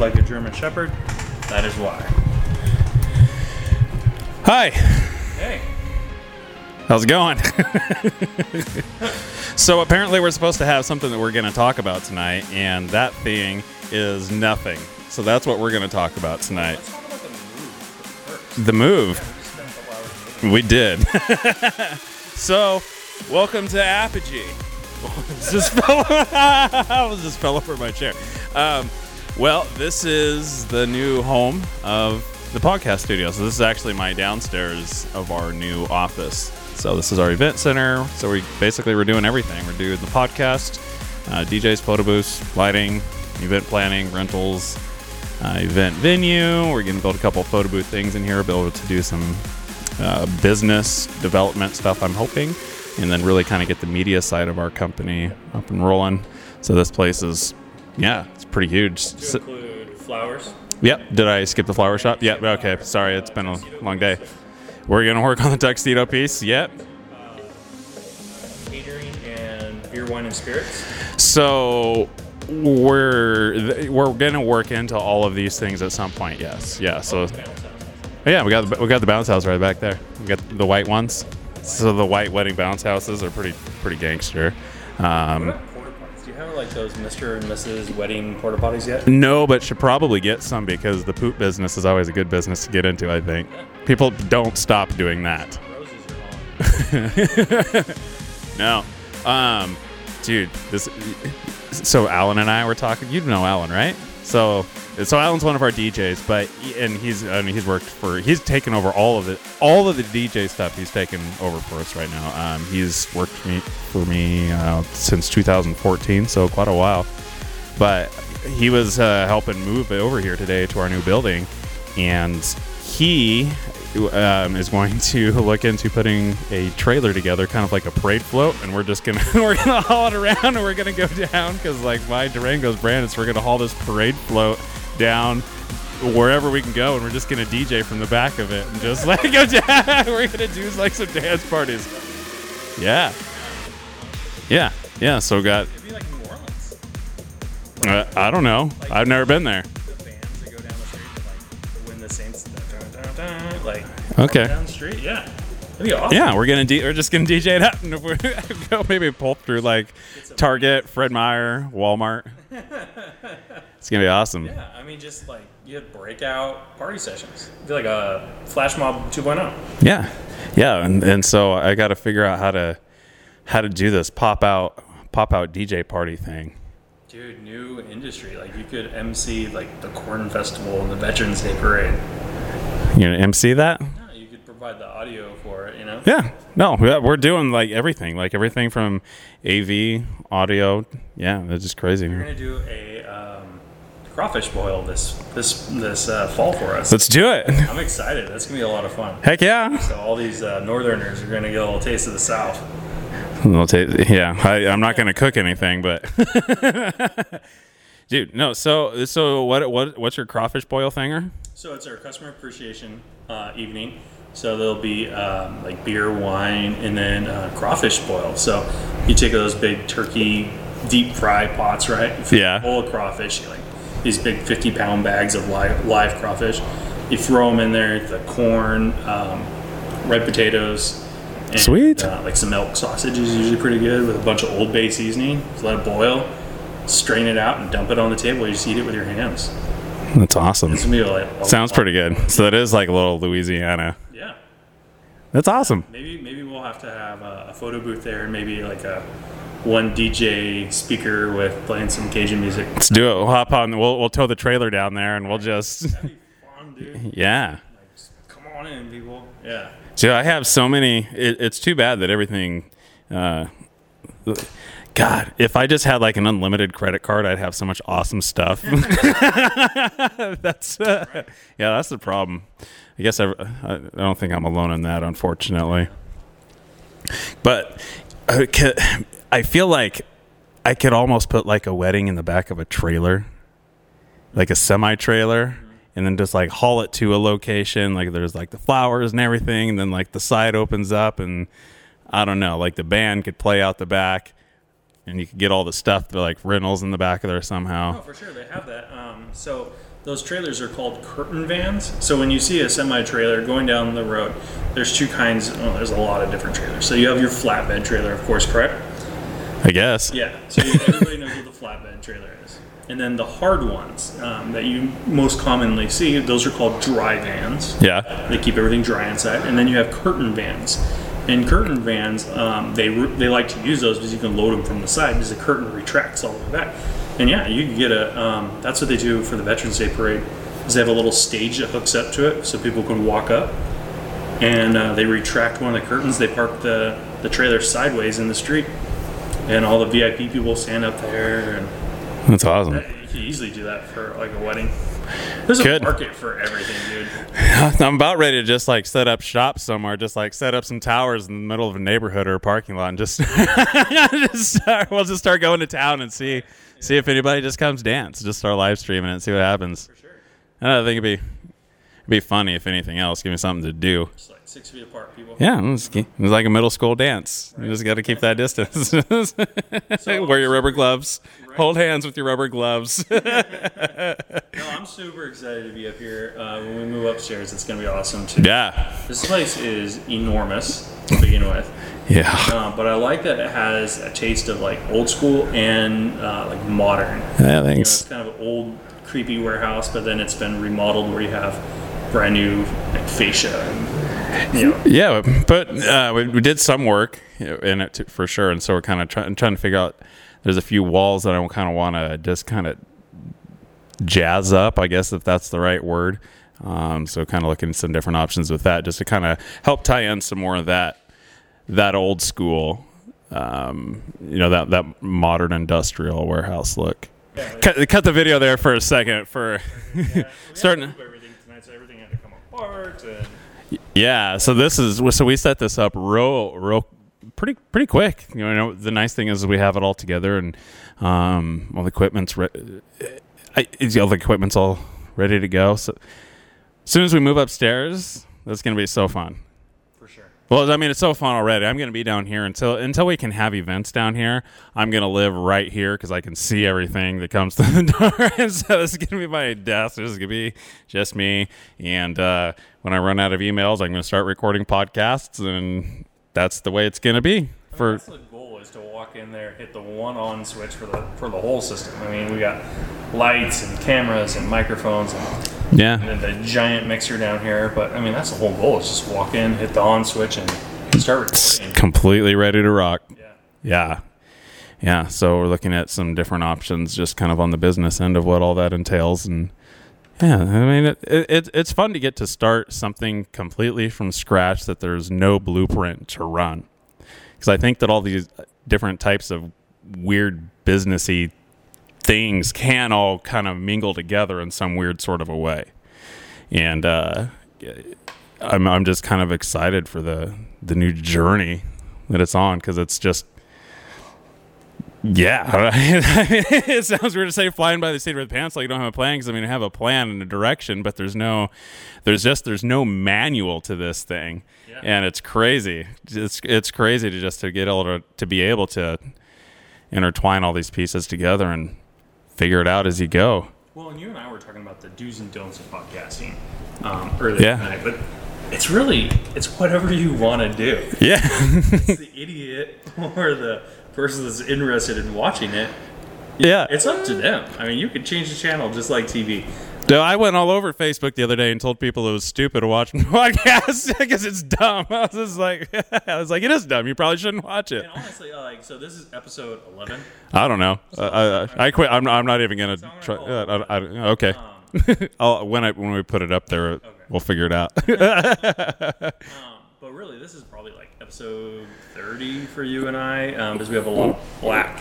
like a German Shepherd. That is why. Hi, Hey. how's it going? so apparently we're supposed to have something that we're going to talk about tonight, and that thing is nothing. So that's what we're going to talk about tonight. Let's talk about the move first. The move. We spent a couple hours looking We did. so, welcome to Apogee. I was just fell over my chair. Um, well, this is the new home of the podcast studio. So this is actually my downstairs of our new office. So this is our event center. So we basically we're doing everything. We're doing the podcast, uh, DJs, photo booths, lighting, event planning, rentals, uh, event venue. We're going to build a couple photo booth things in here, be able to do some uh, business development stuff, I'm hoping, and then really kind of get the media side of our company up and rolling. So this place is, yeah, it's pretty huge. To include flowers. yep. Did I skip the flower shop? Yep. Okay. Sorry, it's been a long day. We're gonna work on the tuxedo piece. Yep. catering and beer, wine, and spirits. So we're we're gonna work into all of these things at some point. Yes. Yeah. So yeah, we got the, we got the bounce house right back there. We got the white ones. So the white wedding bounce houses are pretty pretty gangster. Um, What about porta potties? Do you have like those Mr. and Mrs. wedding porta potties yet? No, but should probably get some because the poop business is always a good business to get into. I think people don't stop doing that. No, um, dude, this. So Alan and I were talking. You know Alan, right? So so Alan's one of our DJs, but and he's I mean, he's worked for he's taken over all of it, all of the DJ stuff. He's taken over for us right now. Um, he's worked for me, for me uh, since 2014, so quite a while. But he was uh, helping move over here today to our new building, and he um, is going to look into putting a trailer together, kind of like a parade float, and we're just gonna we're gonna haul it around and we're gonna go down because like my Durango's brand, so we're gonna haul this parade float down wherever we can go, and we're just gonna DJ from the back of it and just let it go down. we're gonna do like some dance parties. Yeah, yeah, yeah. So got It'd be like New Orleans. uh, I don't know. I've never been there. Like Okay. down the street. Yeah. Be awesome. Yeah, we're gonna D- we're just gonna DJ it up and if we go maybe pull through like Target, Fred Meyer, Walmart. It's gonna be awesome. Yeah, I mean, just like you have breakout party sessions. I feel like a flash mob oh. 2.0. Yeah, yeah, and, and so I got to figure out how to how to do this pop out pop out DJ party thing. Dude, new industry. Like you could MC like the Corn Festival and the Veterans Day Parade. You know, MC that? Yeah, you could provide the audio for it. You know. Yeah, no, we- we're doing like everything, like everything from AV, audio. Yeah, that's just crazy. We're gonna do a um, crawfish boil this this this uh, fall for us. Let's do it. I'm excited. That's gonna be a lot of fun. Heck yeah. So all these uh, Northerners are gonna get a little taste of the South. We'll yeah, I, I'm not to cook anything, but dude, no. So, so what? What? What's your crawfish boil thinger? So it's our customer appreciation uh, evening. So there'll be um, like beer, wine, and then uh, crawfish boil. So you take those big turkey deep fry pots, right? Yeah. Full of crawfish, like these big 50 pound bags of live, live crawfish. You throw them in there, the corn, um, red potatoes. And, Sweet. Uh, like some elk sausage is usually pretty good with a bunch of Old Bay seasoning. So let it boil, strain it out, and dump it on the table. You just eat it with your hands. That's awesome. It's gonna be like a Sounds pretty good. So that is like a little Louisiana. Yeah. That's awesome. Maybe maybe we'll have to have a, a photo booth there, and maybe like a one DJ speaker with playing some Cajun music. Let's do it. We'll hop on. We'll we'll tow the trailer down there, and we'll just That'd be fun, dude. yeah. Come on in, people. Yeah. So I have so many. It, it's too bad that everything. Uh, God, if I just had like an unlimited credit card, I'd have so much awesome stuff. that's uh, yeah, that's the problem. I guess I, I don't think I'm alone in that, unfortunately. But uh, I feel like I could almost put like a wedding in the back of a trailer, like a semi trailer, and then just like haul it to a location. Like there's like the flowers and everything, and then like the side opens up, and I don't know, like the band could play out the back, and you could get all the stuff, like rentals in the back of there somehow. Oh, for sure, they have that. Um, so Those trailers are called curtain vans. So when you see a semi trailer going down the road, there's two kinds. Well, there's a lot of different trailers. So you have your flatbed trailer, of course, correct? I guess. Yeah. So you- everybody knows what the flatbed trailer is. And then the hard ones um, that you most commonly see, those are called dry vans. Yeah. They keep everything dry inside, and then you have curtain vans. And curtain vans, um, they they like to use those because you can load them from the side because the curtain retracts all the way back. And yeah, you can get a. Um, that's what they do for the Veterans Day parade. Is they have a little stage that hooks up to it so people can walk up, and uh, they retract one of the curtains. They park the the trailer sideways in the street, and all the VIP people stand up there and. That's awesome. You can easily do that for like a wedding. There's Good. a market for everything, dude. I'm about ready to just like set up shop somewhere, just like set up some towers in the middle of a neighborhood or a parking lot, and just, just start, we'll just start going to town and see see if anybody just comes dance. Just start live streaming it and see what happens. For sure. I think it'd be it'd be funny if anything else. Give me something to do. Just like six feet apart, people. Yeah, it's, it's like a middle school dance. You just got to keep that distance. Wear your rubber gloves. Hold hands with your rubber gloves. I'm super excited to be up here. Uh, when we move upstairs, it's gonna be awesome too. yeah, This place is enormous to begin with, yeah, uh, but I like that it has a taste of like old school and uh, like modern. yeah. You know, Thanks. it's kind of an old, creepy warehouse, but then it's been remodeled where you have brand new like, fascia. And, you know, Yeah, but uh, we, we did some work in it to, for sure, and so we're kind of trying trying to figure out. There's a few walls that I kind of want to just kind of jazz up, I guess if that's the right word. Um, so kind of looking at some different options with that, just to kind of help tie in some more of that that old school, um, you know, that that modern industrial warehouse look. Cut, cut the video there for a second for starting. everything tonight, so everything had to come apart. And Yeah, so this is so we set this up real, real, pretty, pretty quick. You know, the nice thing is we have it all together, and um, all the equipment's re- I, is all the equipment's all ready to go. So as soon as we move upstairs, that's gonna be so fun. for sure. Well, I mean, it's so fun already. I'm gonna be down here until until we can have events down here. I'm gonna live right here because I can see everything that comes to the door. and so this is gonna be my desk. This is gonna be just me. And uh, when I run out of emails, I'm gonna start recording podcasts, and that's the way it's gonna be. For That's the is to walk in there, hit the one on switch for the for the whole system. I mean, we got lights and cameras and microphones and, yeah, and then the giant mixer down here. But I mean, that's the whole goal is just walk in, hit the on switch, and start recording. completely ready to rock. Yeah. Yeah. Yeah. So we're looking at some different options just kind of on the business end of what all that entails. And yeah, I mean, it, it, it's fun to get to start something completely from scratch that there's no blueprint to run. Because I think that all these different types of weird businessy things can all kind of mingle together in some weird sort of a way. And, uh, I'm, I'm just kind of excited for the, the new journey that it's on because it's just yeah it sounds weird to say flying by the seat of the pants like you don't have a plan because i mean I have a plan and a direction but there's no there's just there's no manual to this thing Yeah. and it's crazy it's it's crazy to just to get able to, to be able to intertwine all these pieces together and figure it out as you go Well, and you and I were talking about the do's and don'ts of podcasting um, earlier Yeah. tonight, but it's really it's whatever you want to do. yeah It's the idiot or the person that's interested in watching it. yeah It's up to them. I mean, you could change the channel just like TV. No, I went all over Facebook the other day and told people it was stupid to watch podcasts because it's dumb. I was just like, I was like, it is dumb. You probably shouldn't watch it. And honestly, uh, like, so this is episode 11. I don't know. Uh, I, I quit. I'm, I'm not even gonna I'm try. Uh, I, I, okay. I'll, when I when we put it up there, we'll figure it out. Um, but really, this is probably like episode 30 for you and I um, because we have a lot of black.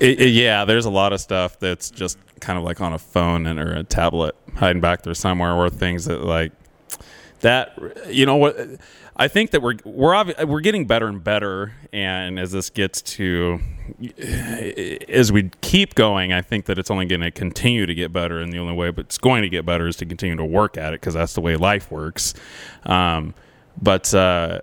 yeah, there's a lot of stuff that's just kind of like on a phone and or a tablet hiding back there somewhere, or things that like that. You know what? I think that we're we're obvi- we're getting better and better, and as this gets to as we keep going, I think that it's only going to continue to get better, and the only way but it's going to get better is to continue to work at it because that's the way life works. Um, but uh,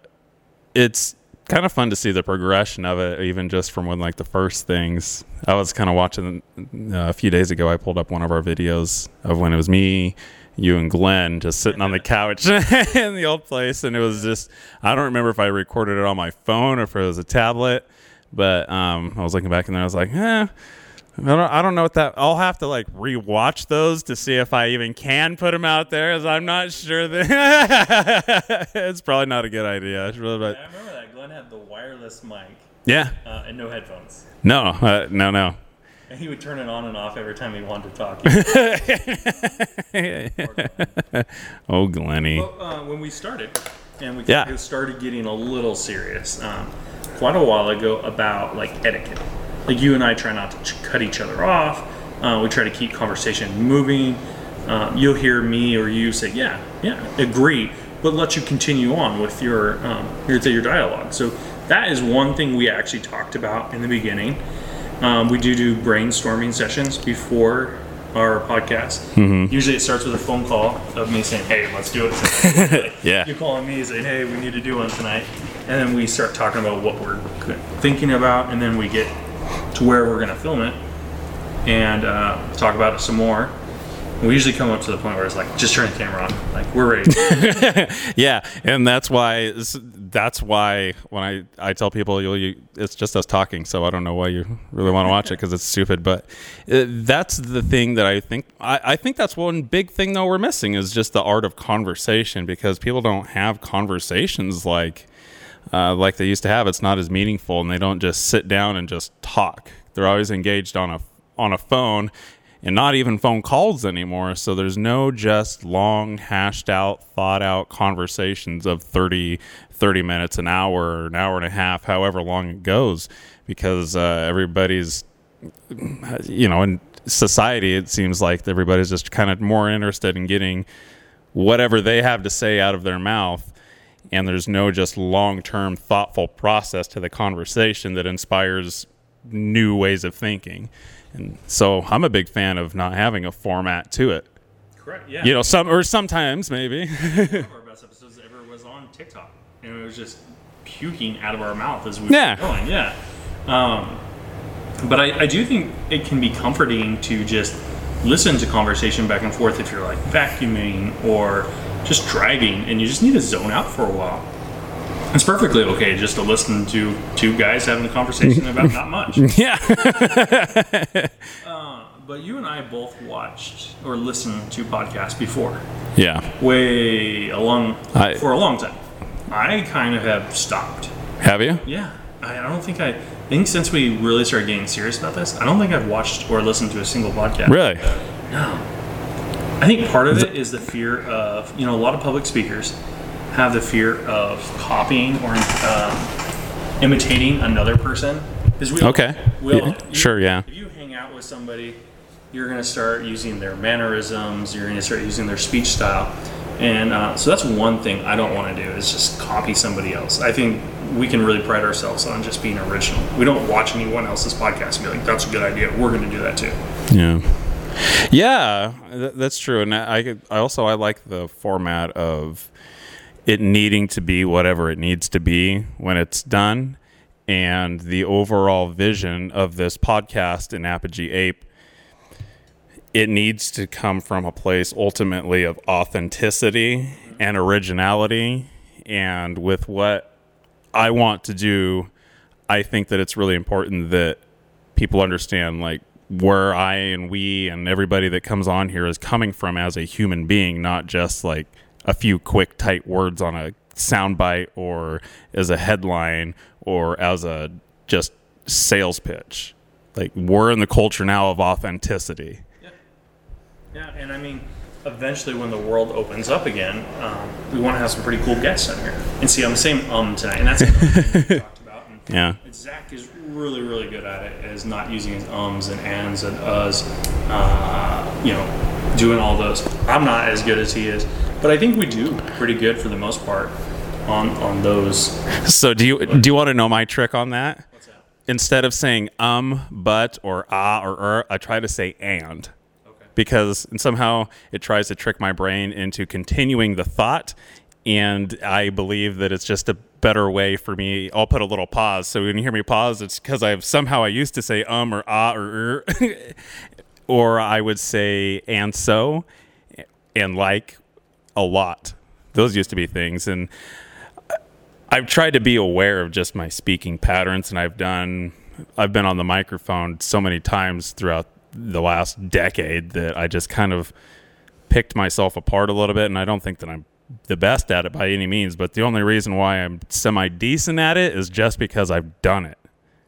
it's kind of fun to see the progression of it, even just from when like the first things. I was kind of watching uh, a few days ago. I pulled up one of our videos of when it was me, you, and Glenn just sitting on the couch in the old place, and it was just I don't remember if I recorded it on my phone or if it was a tablet, but um, I was looking back and I was like, eh. I don't, I don't know what that. I'll have to like rewatch those to see if I even can put them out there, as I'm not sure that it's probably not a good idea. It's really, I remember that Glenn had the wireless mic yeah, uh, and no headphones, no, uh, no, no. and he would turn it on and off every time he wanted to talk. oh, Glenny. Well, uh, when we started, and we Yeah. started getting a little serious um, quite a while ago about like etiquette. Like you and I try not to ch- cut each other off. Uh, we try to keep conversation moving. Um, you'll hear me or you say, "Yeah, yeah, agree," but let you continue on with your um, your, your dialogue. So that is one thing we actually talked about in the beginning. Um, we do do brainstorming sessions before our podcast. Usually it starts with a phone call of me saying, "Hey, let's do it." tonight." Yeah. You calling me saying, "Hey, we need to do one tonight," and then we start talking about what we're thinking about, and then we get to where we're going to film it and uh, talk about it some more. We usually come up to the point where it's like, just turn the camera on. Like we're ready. yeah, and that's why that's why when I, I tell people you'll you, it's just us talking, so I don't know why you really want to watch it because it's stupid. But uh, that's the thing that I think I, I think that's one big thing though we're missing is just the art of conversation because people don't have conversations like uh, like they used to have. It's not as meaningful, and they don't just sit down and just talk. They're always engaged on a on a phone and not even phone calls anymore. So there's no just long, hashed out, thought out conversations of 30, 30 minutes, an hour, an hour and a half, however long it goes, because uh, everybody's, you know, in society, it seems like everybody's just kind of more interested in getting whatever they have to say out of their mouth. And there's no just long term, thoughtful process to the conversation that inspires new ways of thinking. And so I'm a big fan of not having a format to it. Correct. Yeah. You know, some or sometimes maybe. one of our best episodes ever was on TikTok, and it was just puking out of our mouth as we Yeah. were going. Yeah. Um, but I, I do think it can be comforting to just listen to conversation back and forth if you're like vacuuming or just driving and you just need to zone out for a while. It's perfectly okay just to listen to two guys having a conversation about not much. yeah. Uh, but you and I both watched or listened to podcasts before. yeah. way along I- for a long time. I kind of have stopped. Have you? Yeah, I, I don't think I, I think since we really started getting serious about this, I don't think I've watched or listened to a single podcast. Really? No. I think part of it is the fear of you know a lot of public speakers have the fear of copying or um, imitating another person. we Okay. we all- Yeah, sure, yeah. If you hang out with somebody, you're going to start using their mannerisms. You're going to start using their speech style, and uh, so that's one thing I don't want to do is just copy somebody else. I think we can really pride ourselves on just being original. We don't watch anyone else's podcast and be like, "That's a good idea. We're going to do that too." Yeah. Yeah, th- that's true. And I, I I also I like the format of it needing to be whatever it needs to be when it's done, and the overall vision of this podcast in Apogee Ape. It needs to come from a place ultimately of authenticity and originality, and with what I want to do, I think that it's really important that people understand like where I and we and everybody that comes on here is coming from as a human being, not just like a few quick tight words on a soundbite or as a headline or as a just sales pitch. Like we're in the culture now of authenticity. Yeah, yeah and I mean, eventually when the world opens up again, um, we want to have some pretty cool guests on here. And see, I'm the same um tonight, and that's what we talked about. And Yeah. Zach is really, really good at it, is not using his ums and ands and uhs, uh, you know, doing all those. I'm not as good as he is, but I think we do pretty good for the most part on on those. So do you do you want to know my trick on that? That? Instead of saying um, but, or ah, or er, I try to say and. Okay. because somehow it tries to trick my brain into continuing the thought and I believe that it's just a better way for me. I'll put a little pause. So when you hear me pause, it's because I've somehow I used to say um or ah or er, or I would say and so and like a lot. Those used to be things, and I've tried to be aware of just my speaking patterns, and I've done. I've been on the microphone so many times throughout the last decade that I just kind of picked myself apart a little bit, and I don't think that I'm the best at it by any means. But the only reason why I'm semi decent at it is just because I've done it.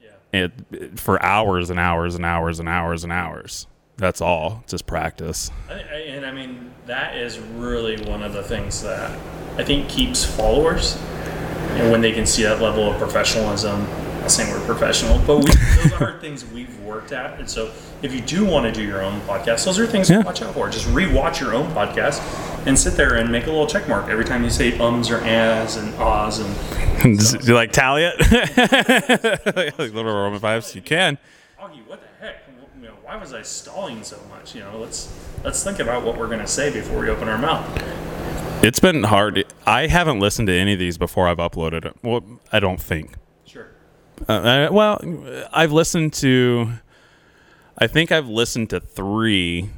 Yeah. It, it for hours and hours and hours and hours and hours. That's all. Just practice. I, I, and I mean, that is really one of the things that I think keeps followers. And when they can see that level of professionalism, not saying we're professional, but we, those are things we've worked at. And so if you do want to do your own podcast, those are things Yeah. to watch out for. Just rewatch your own podcast and sit there and make a little check mark every time you say ums or ahs and ahs. And Do you like tally it? like little Roman fives? You can. Augie, what the heck? You know, why was I stalling so much? You know, let's let's think about what we're going to say before we open our mouth. It's been hard. I haven't listened to any of these before I've uploaded it. Well, I don't think. Uh, uh, well, I've listened to. I think I've listened to three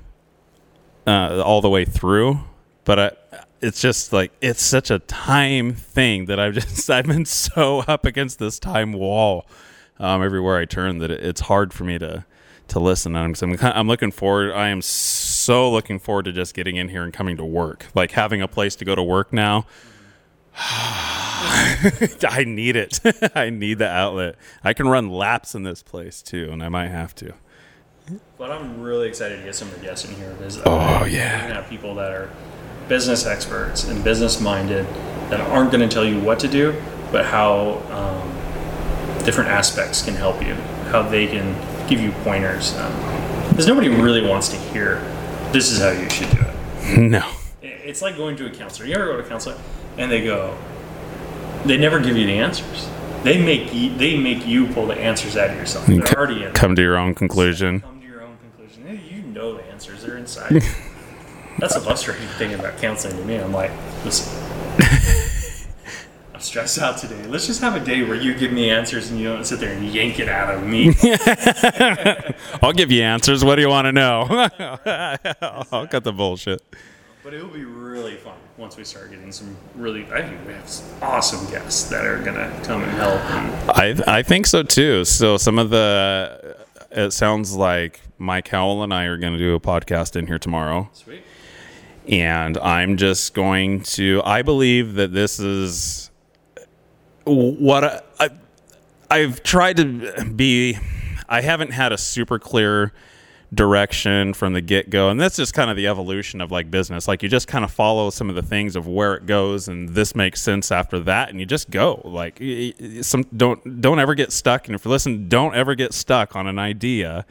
uh, all the way through, but I, it's just like it's such a time thing that I've just I've been so up against this time wall um, everywhere I turn that it, it's hard for me to to listen. I'm, I'm I'm looking forward. I am so looking forward to just getting in here and coming to work, like having a place to go to work now. I need it. I need the outlet. I can run laps in this place too, and I might have to. But I'm really excited to get some of the guests in here because Oh, yeah. have people that are business experts and business minded that aren't going to tell you what to do, but how um, different aspects can help you, how they can give you pointers. Because nobody really wants to hear this is how you should do it. No. It's like going to a counselor. You ever go to a counselor and they go, they never give you the answers. They make you, they make you pull the answers out of yourself. They're already in. Come to your own conclusion. Come to your own conclusion. You know the answers. They're inside. That's the frustrating thing about counseling to me. I'm like, listen, I'm stressed out today. Let's just have a day where you give me answers and you don't sit there and yank it out of me. I'll give you answers. What do you want to know? I'll cut the bullshit. But it'll be really fun once we start getting some really. I think we have some awesome guests that are gonna come and help. And I I think so too. So some of the it sounds like Mike Howell and I are going to do a podcast in here tomorrow. sweet. and I'm just going to. I believe that this is what I, I I've tried to be. I haven't had a super clear direction from the get go, and that's just kind of the evolution of like business. Like you just kind of follow some of the things of where it goes, and this makes sense after that, and you just go. Like some don't don't ever get stuck, and if you listen, don't ever get stuck on an idea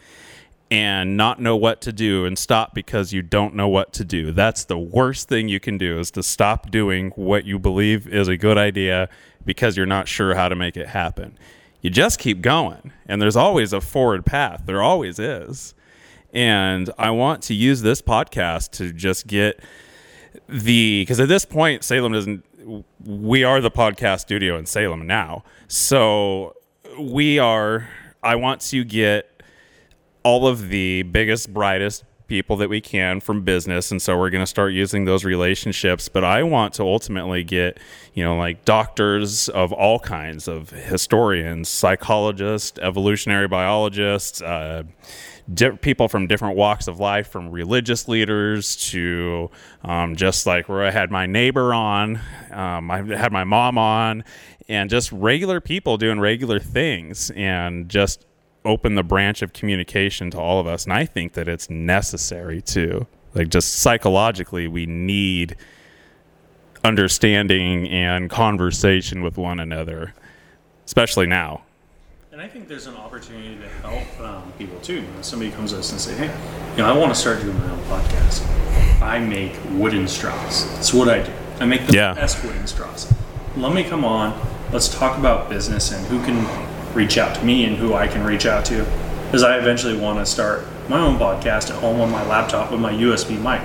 and not know what to do and stop because you don't know what to do. That's the worst thing you can do is to stop doing what you believe is a good idea because you're not sure how to make it happen. You just keep going, and there's always a forward path. There always is. And I want to use this podcast to just get the because at this point Salem doesn't we are the podcast studio in Salem now. So we are I want to get all of the biggest, brightest people that we can from business. And so we're going to start using those relationships. But I want to ultimately get, you know, like doctors of all kinds of historians, psychologists, evolutionary biologists, uh, di- people from different walks of life, from religious leaders to um, just like where I had my neighbor on, um, I had my mom on, and just regular people doing regular things and just open the branch of communication to all of us. And I think that it's necessary too. Like just psychologically, we need understanding and conversation with one another, especially now. And I think there's an opportunity to help um, people too. You know, somebody comes to us and say, "Hey, you know, I want to start doing my own podcast. I make wooden straws. That's what I do. I make the Yeah. best wooden straws. Let me come on. Let's talk about business and who can reach out to me and who I can reach out to, because I eventually want to start my own podcast at home on my laptop with my USB mic.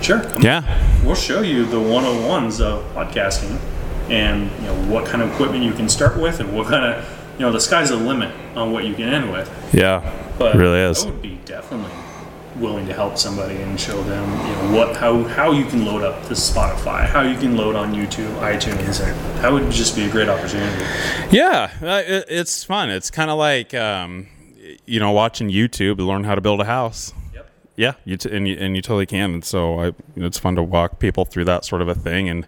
Sure. come Yeah. We'll show you the 101s of podcasting and you know what kind of equipment you can start with and what kind of you know the sky's the limit on what you can end with. Yeah. But really is. I would be definitely willing to help somebody and show them you know what how how you can load up to Spotify, how you can load on YouTube, iTunes, that would just be a great opportunity. Yeah, it's fun. It's kind of like um, you know watching YouTube to learn how to build a house. Yep. Yeah, you t- and you and you totally can. And so I, you know, it's fun to walk people through that sort of a thing. And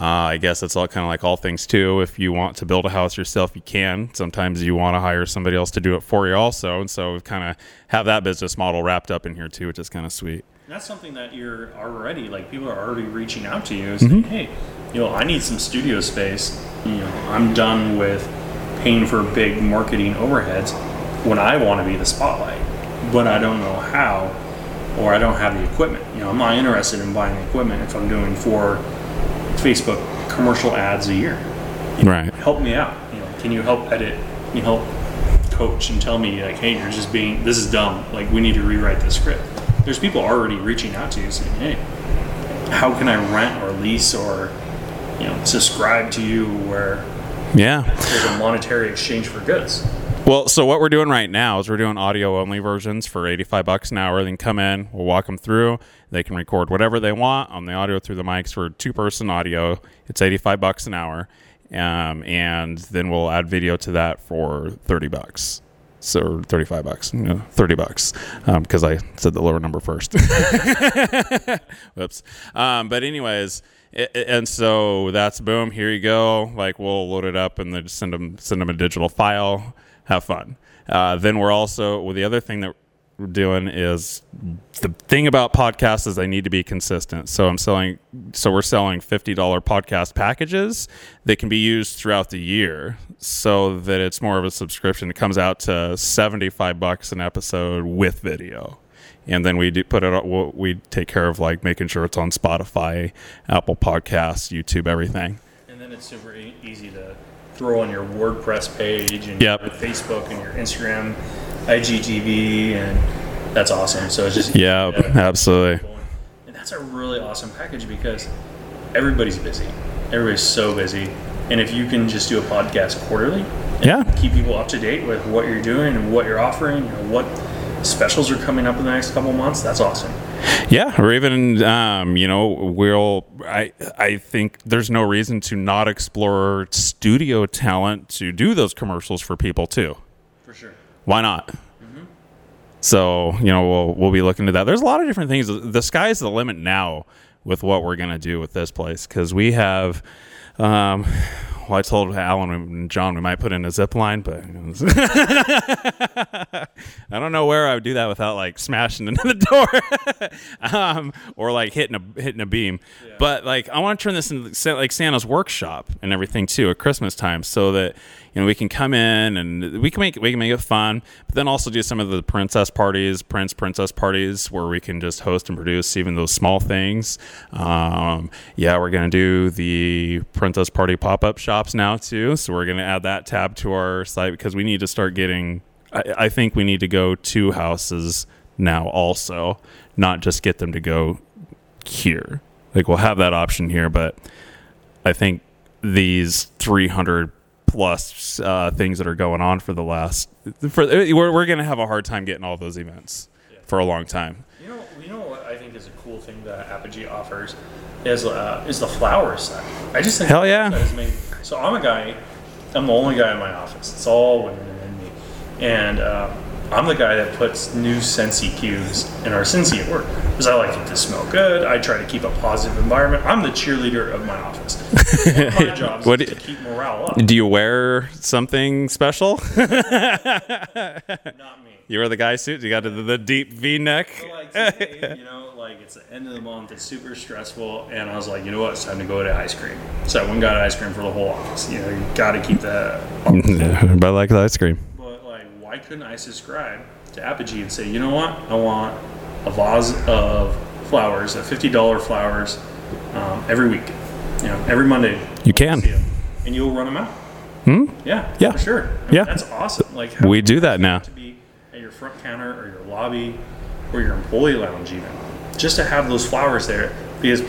uh, I guess it's all kind of like all things too. If you want to build a house yourself, you can. Sometimes you want to hire somebody else to do it for you, also. And so we kind of have that business model wrapped up in here too, which is kind of sweet. That's something that you're already like people are already reaching out to you saying, hey, you know, I need some studio space. You know, I'm done with paying for big marketing overheads when I want to be the spotlight, but I don't know how, or I don't have the equipment. You know, I'm not interested in buying the equipment if I'm doing four Facebook commercial ads a year. Right. Help me out. You know, can you help edit? Can you help coach and tell me like, hey, you're just being this is dumb. Like we need to rewrite the script. There's people already reaching out to you saying, hey, how can I rent or lease or you know subscribe to you where Yeah. there's a monetary exchange for goods. Well, so what we're doing right now is we're doing audio only versions for 85 bucks an hour. They can come in, we'll walk them through. They can record whatever they want on the audio through the mics for two person audio. It's 85 bucks an hour. Um, and then we'll add video to that for 30 bucks. So 35 bucks, you know, 30 bucks, because I said the lower number first. Whoops. Um, but anyways, and so that's boom. Here you go. Like we'll load it up and then send them send them a digital file. Have fun. Uh, then we're also well, the other thing that we're doing is the thing about podcasts is they need to be consistent. So I'm selling. So we're selling fifty dollar podcast packages that can be used throughout the year, so that it's more of a subscription. It comes out to seventy five bucks an episode with video and then we do put it we take care of like making sure it's on spotify apple podcasts youtube everything And then it's super e- easy to throw on your WordPress page and Yep. your Facebook and your Instagram, IGTV, and that's awesome. So it's just yeah absolutely And that's a really awesome package because everybody's busy. Everybody's so busy. And if you can just do a podcast quarterly, and Yeah. keep people up to date with what you're doing and what you're offering, you know, what specials are coming up in the next couple months, that's awesome. Yeah or even um, you know we'll i i think there's no reason to not explore studio talent to do those commercials for people too. For sure. why not? So you know we'll we'll be looking to that. There's a lot of different things. The sky's the limit now with what we're going to do with this place because we have um well, I told Alan and John we might put in a zip line, but I don't know where I would do that without like smashing into the door, um, or like hitting a hitting a beam. But like I want to turn this into like Santa's workshop and everything too at Christmas time, so that you know we can come in and we can make we can make it fun, but then also do some of the princess parties, prince princess parties where we can just host and produce even those small things. Um, yeah, we're gonna do the princess party pop up shops now too, so we're gonna add that tab to our site because we need to start getting. I, I think we need to go to houses now also, not just get them to go here. Like we'll have that option here, but I think these 300 plus uh, things that are going on for the last for we're, we're going to have a hard time getting all those events for a long time. You know, you know what I think is a cool thing that Apogee offers is uh, is the flower side. I just think Hell yeah. that is amazing. So I'm a guy. I'm the only guy in my office. It's all women and me, and uh, I'm the guy that puts new Scentsy cubes in our Scentsy at work because I like it to smell good. I try to keep a positive environment. I'm the cheerleader of my office. My jobs What is do- to keep morale up. Do you wear something special? Not me. you wear the guy suit. You got the, the deep V neck. So, like today, you know, like it's the end of the month, it's super stressful, and I was like, you know what, it's time to go to ice cream. So I went and got ice cream for the whole office. You know, you got to keep that. but I like the ice cream. Why couldn't I subscribe to Apogee and say, you know what, I want a vase of flowers, a fifty dollar flowers, um, every week. You know, every Monday. You can. And you'll run them out. Hmm? Yeah, Yeah. for sure. I mean, Yeah. that's awesome. Like how We do that now. to be at your front counter or your lobby or your employee lounge even. just to have those flowers there because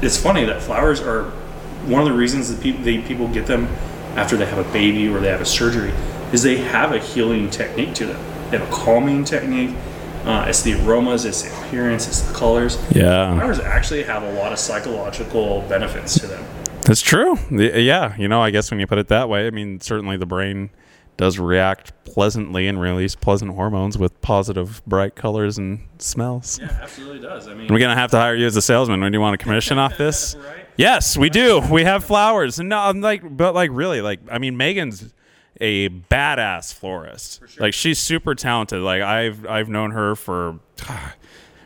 it's funny that flowers are one of the reasons that people, they, people get them after they have a baby or they have a surgery is they have a healing technique to them. They have a calming technique. Uh, it's the aromas, it's the appearance, it's the colors. Yeah. Flowers actually have a lot of psychological benefits to them. That's true. Yeah, you know, I guess when you put it that way, I mean, certainly the brain does react pleasantly and release pleasant hormones with positive, bright colors and smells. Yeah, absolutely does. I mean, we're gonna have to hire you as a salesman. When do you want a commission off this? right? Yes, we do. We have flowers, and no, I'm like, but like, really, like, I mean, Megan's a badass florist. sure. Like, she's super talented. Like, I've I've known her for.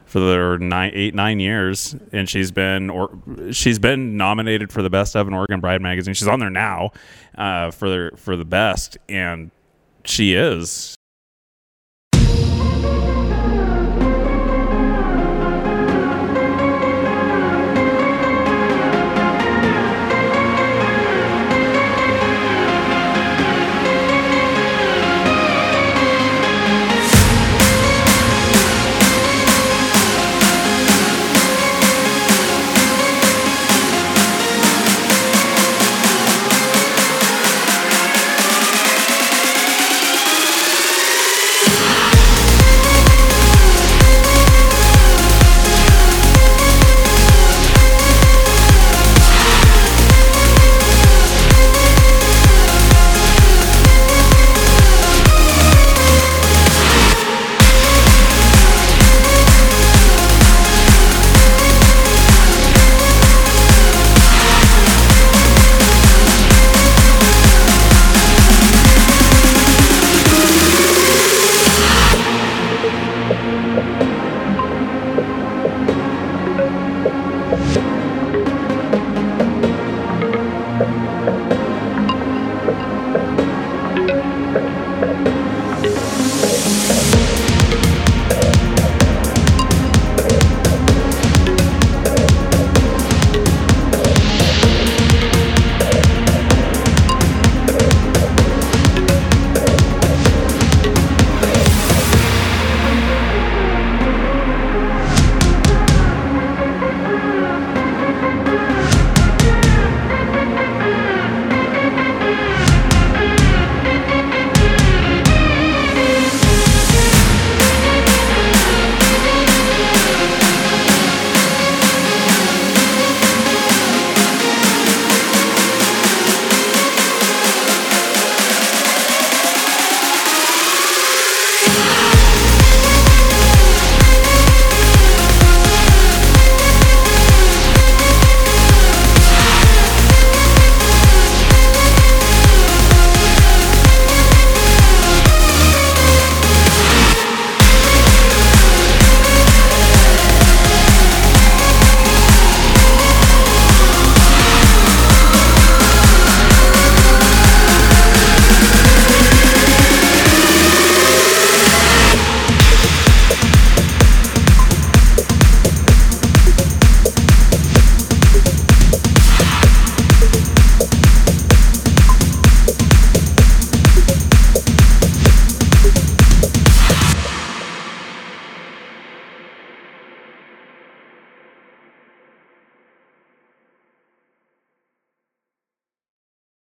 For the nine, eight, nine years, and she's been or she's been nominated for the best of an Oregon Bride magazine. She's on there now uh, for the for the best, and she is